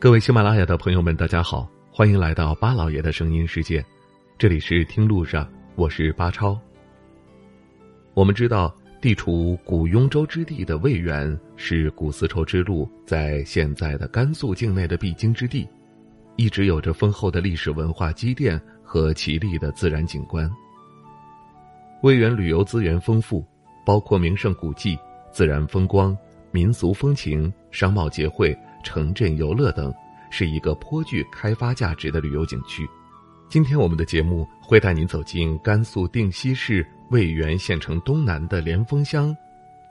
各位喜马拉雅的朋友们，大家好，欢迎来到巴老爷的声音世界，这里是听路上，我是巴超。我们知道，地处古雍州之地的渭源是古丝绸之路在现在的甘肃境内的必经之地，一直有着丰厚的历史文化积淀和奇丽的自然景观。渭源旅游资源丰富，包括名胜古迹、自然风光、民俗风情、商贸结汇。城镇游乐等，是一个颇具开发价值的旅游景区。今天我们的节目会带您走进甘肃定西市渭源县城东南的莲峰乡，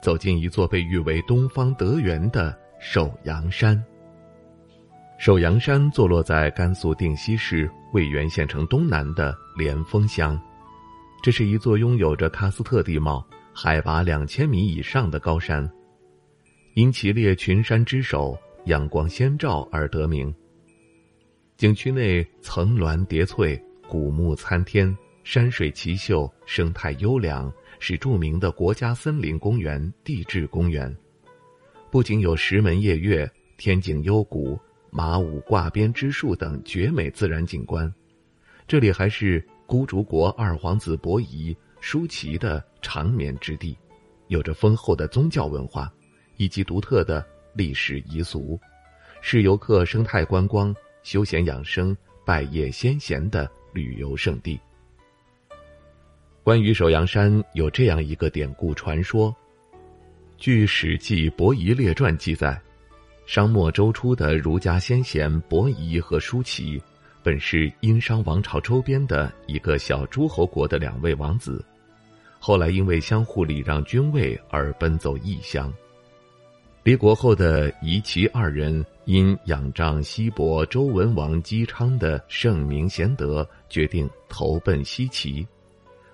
走进一座被誉为“东方德源”的首阳山。首阳山坐落在甘肃定西市渭源县城东南的莲峰乡，这是一座拥有着喀斯特地貌、海拔两千米以上的高山，因其列群山之首。阳光先照而得名。景区内层峦叠翠，古木参天，山水奇秀，生态优良，是著名的国家森林公园地质公园。不仅有石门夜月、天井幽谷、马武挂边之树等绝美自然景观，这里还是孤竹国二皇子伯夷、舒淇的长眠之地，有着丰厚的宗教文化，以及独特的。历史遗俗，是游客生态观光、休闲养生、拜谒先贤的旅游胜地。关于首阳山，有这样一个典故传说：据《史记·伯夷列传》记载，商末周初的儒家先贤伯夷和叔齐，本是殷商王朝周边的一个小诸侯国的两位王子，后来因为相互礼让君位而奔走异乡。离国后的夷齐二人因仰仗西伯周文王姬昌的圣明贤德，决定投奔西岐。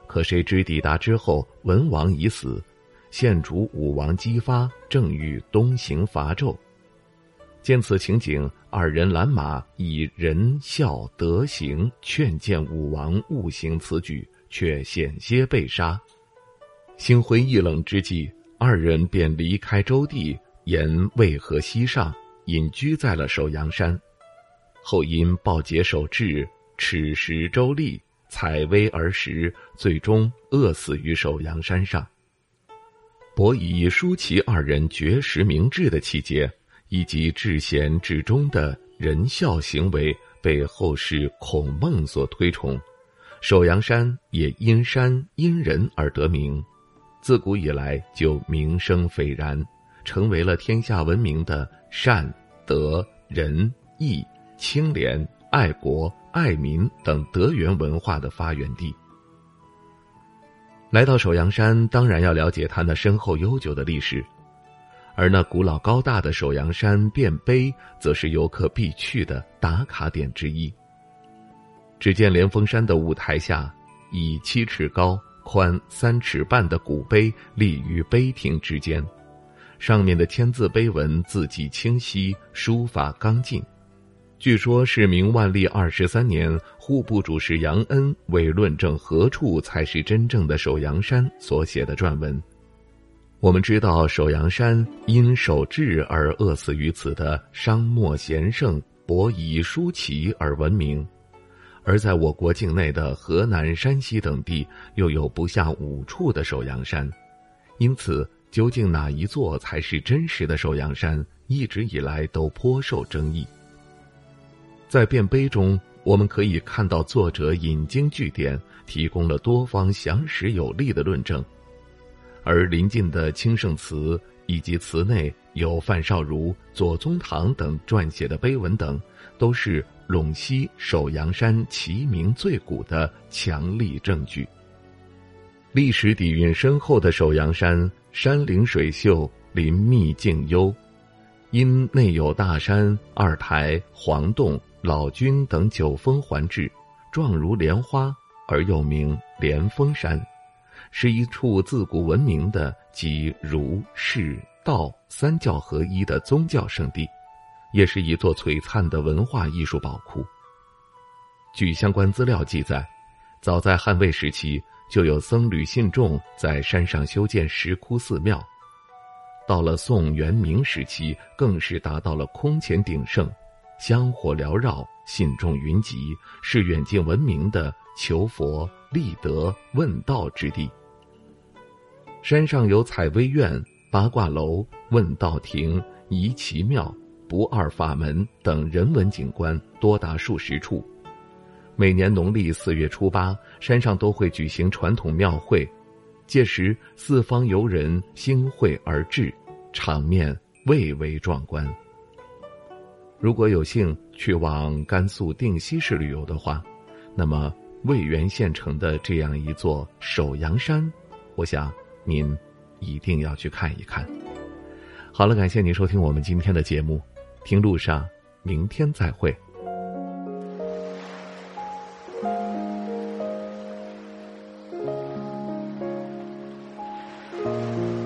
可谁知抵达之后，文王已死，献主武王姬发正欲东行伐纣。见此情景，二人拦马，以仁孝德行劝谏武王勿行此举，却险些被杀。心灰意冷之际，二人便离开周地。沿渭河西上，隐居在了首阳山，后因暴殄守志，耻食周历，采薇而食，最终饿死于首阳山上。伯夷、叔齐二人绝食明志的气节，以及至贤至忠的仁孝行为，被后世孔孟所推崇，首阳山也因山因人而得名，自古以来就名声斐然。成为了天下闻名的善、德、仁、义、清廉、爱国、爱民等德源文化的发源地。来到首阳山，当然要了解它那深厚悠久的历史，而那古老高大的首阳山卞碑，则是游客必去的打卡点之一。只见连峰山的舞台下，以七尺高、宽三尺半的古碑立于碑亭之间。上面的千字碑文字迹清晰，书法刚劲，据说是明万历二十三年户部主事杨恩为论证何处才是真正的首阳山所写的撰文。我们知道首阳山因守志而饿死于此的商末贤圣伯夷、叔齐而闻名，而在我国境内的河南、山西等地又有不下五处的首阳山，因此。究竟哪一座才是真实的首阳山，一直以来都颇受争议。在变碑中，我们可以看到作者引经据典，提供了多方详实有力的论证，而临近的清圣祠以及祠内有范绍如、左宗棠等撰写的碑文等，都是陇西首阳山齐名最古的强力证据。历史底蕴深厚的首阳山。山灵水秀，林密径幽，因内有大山、二台、黄洞、老君等九峰环峙，状如莲花，而又名莲峰山，是一处自古闻名的集儒、释、道三教合一的宗教圣地，也是一座璀璨的文化艺术宝库。据相关资料记载，早在汉魏时期。就有僧侣信众在山上修建石窟寺庙，到了宋元明时期，更是达到了空前鼎盛，香火缭绕，信众云集，是远近闻名的求佛、立德、问道之地。山上有采薇院、八卦楼、问道亭、怡奇庙、不二法门等人文景观多达数十处。每年农历四月初八，山上都会举行传统庙会，届时四方游人兴会而至，场面蔚为壮观。如果有幸去往甘肃定西市旅游的话，那么渭源县城的这样一座首阳山，我想您一定要去看一看。好了，感谢您收听我们今天的节目，听路上，明天再会。